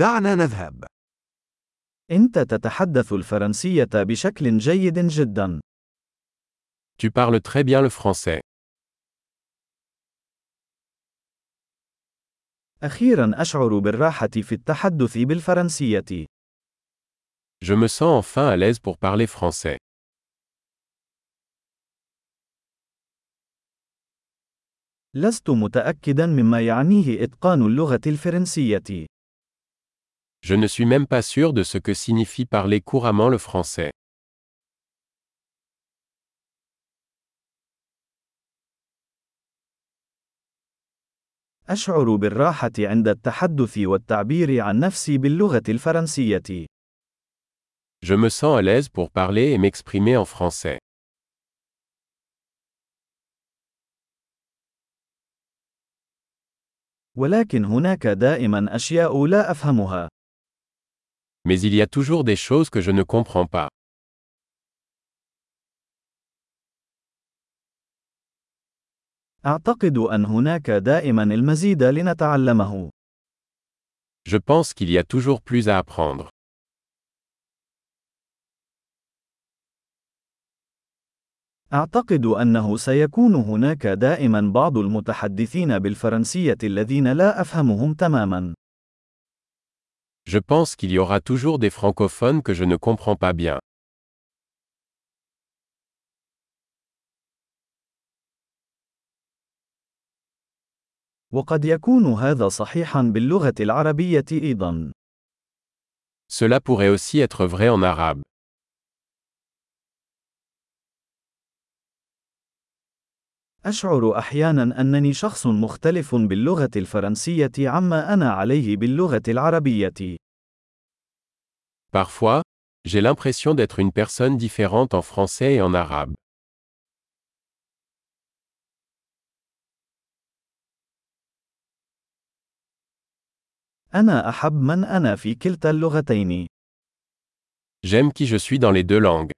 دعنا نذهب. أنت تتحدث الفرنسية بشكل جيد جدا. Tu parles très bien le français. أخيرا أشعر بالراحة في التحدث بالفرنسية. Je me sens enfin à l'aise pour parler français. لست متأكدا مما يعنيه إتقان اللغة الفرنسية. Je ne suis même pas sûr de ce que signifie parler couramment le français. أشعر بالراحة عند التحدث والتعبير عن نفسي باللغة الفرنسية. Je me sens à l'aise pour parler et m'exprimer en français. ولكن هناك دائما أشياء لا أفهمها. Mais il y a toujours des choses que je ne comprends pas. أعتقد أن هناك دائما المزيد لنتعلمه. Je pense qu'il y a toujours plus à apprendre. أعتقد أنه سيكون هناك دائما بعض المتحدثين بالفرنسية الذين لا أفهمهم تماما. Je pense qu'il y aura toujours des francophones que je ne comprends pas bien. وقد يكون هذا صحيحا باللغة العربية أيضا. Cela pourrait aussi être vrai en arabe. أشعر أحيانا أنني شخص مختلف باللغة الفرنسية عما أنا عليه باللغة العربية. Parfois, j'ai l'impression d'être une personne différente en français et en arabe. أنا أحب من أنا في كلتا اللغتين. J'aime qui je suis dans les deux langues.